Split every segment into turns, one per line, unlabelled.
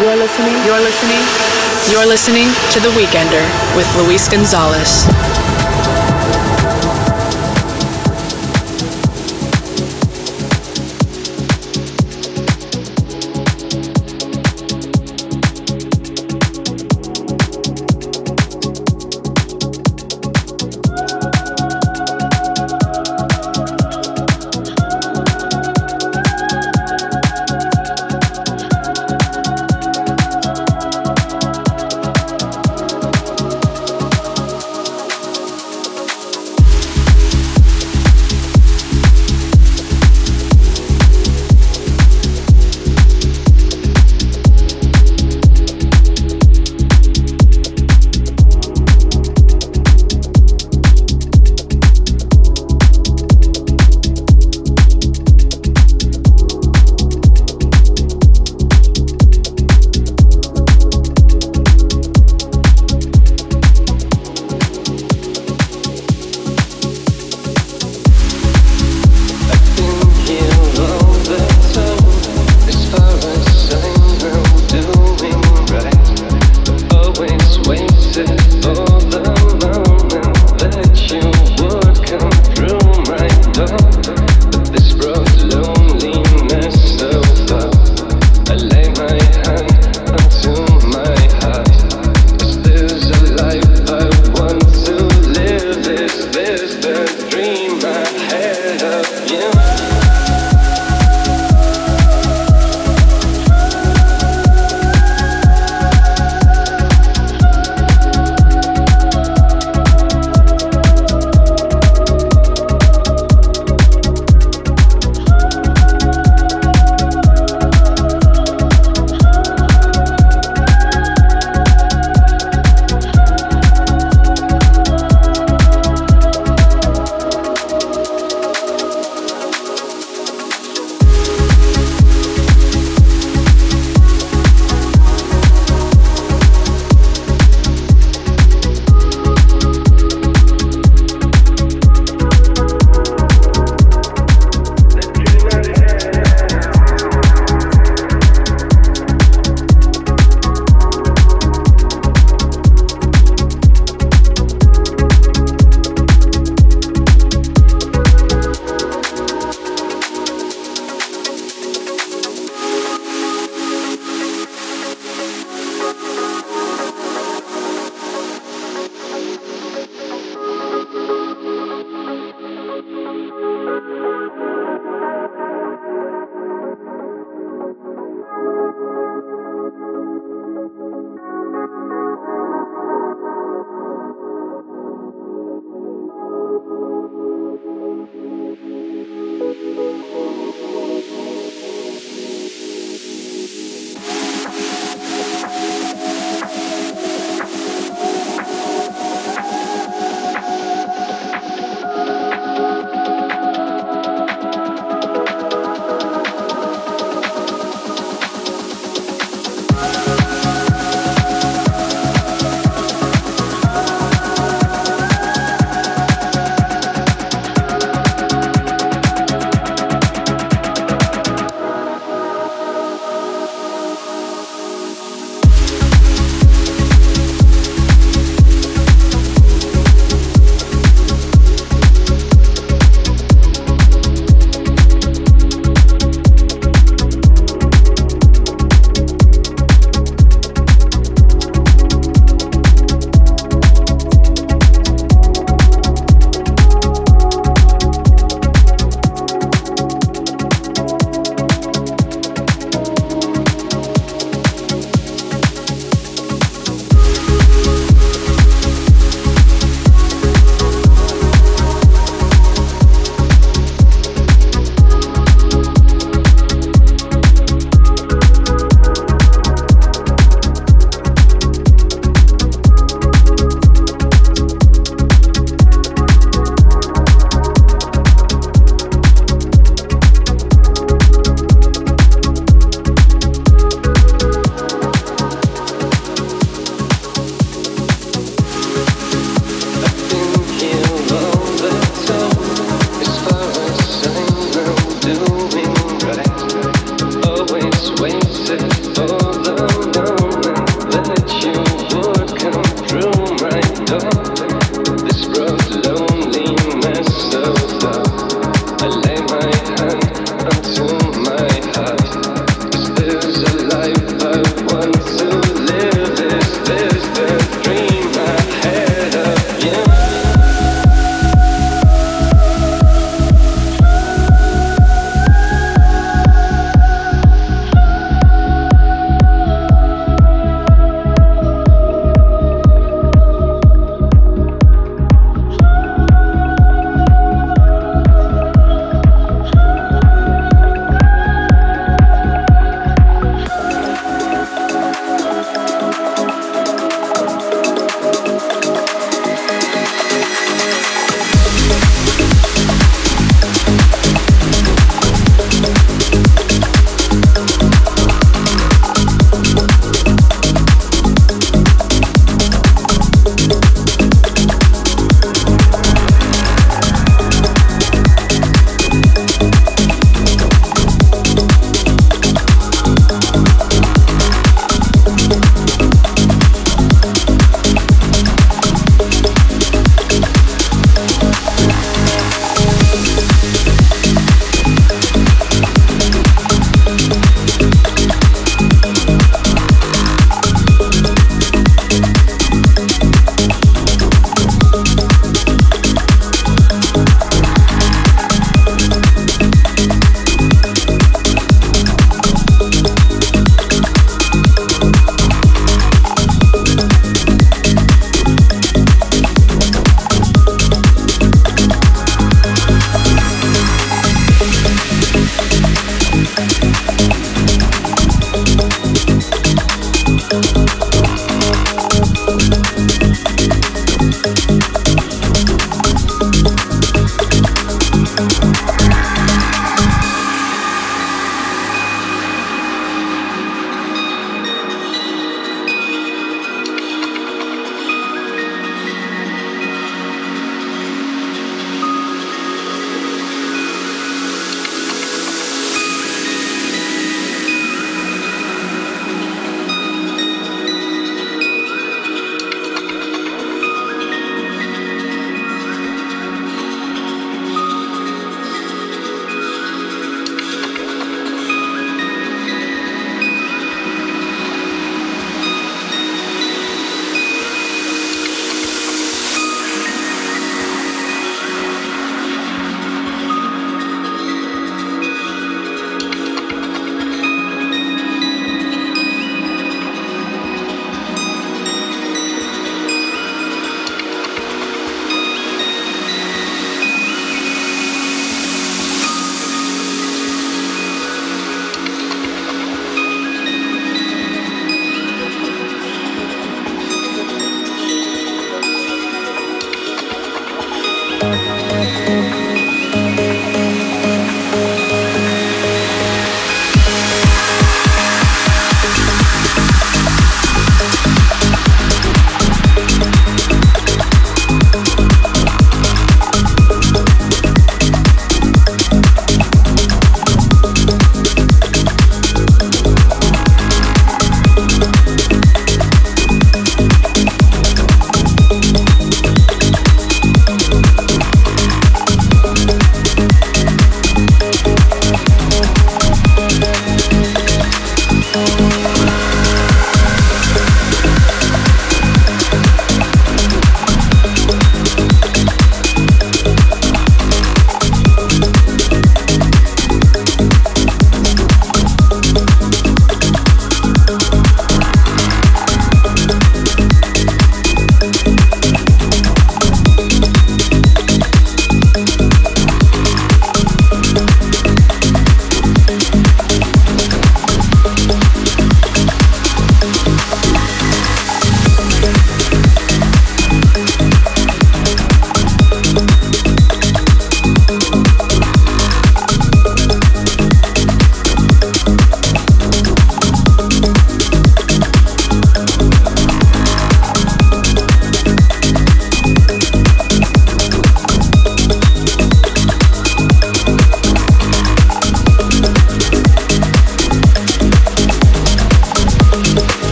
You're listening.
You're listening. You're listening to The Weekender with Luis Gonzalez.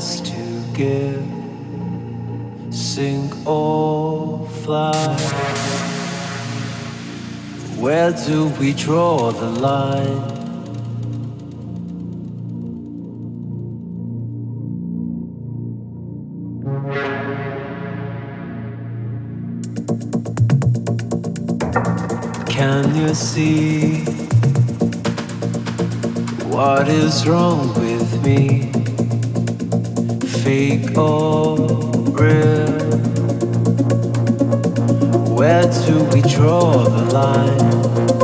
To give, sink or fly. Where do we draw the line? Can you see what is wrong with me? Fake or real? Where do we draw the line?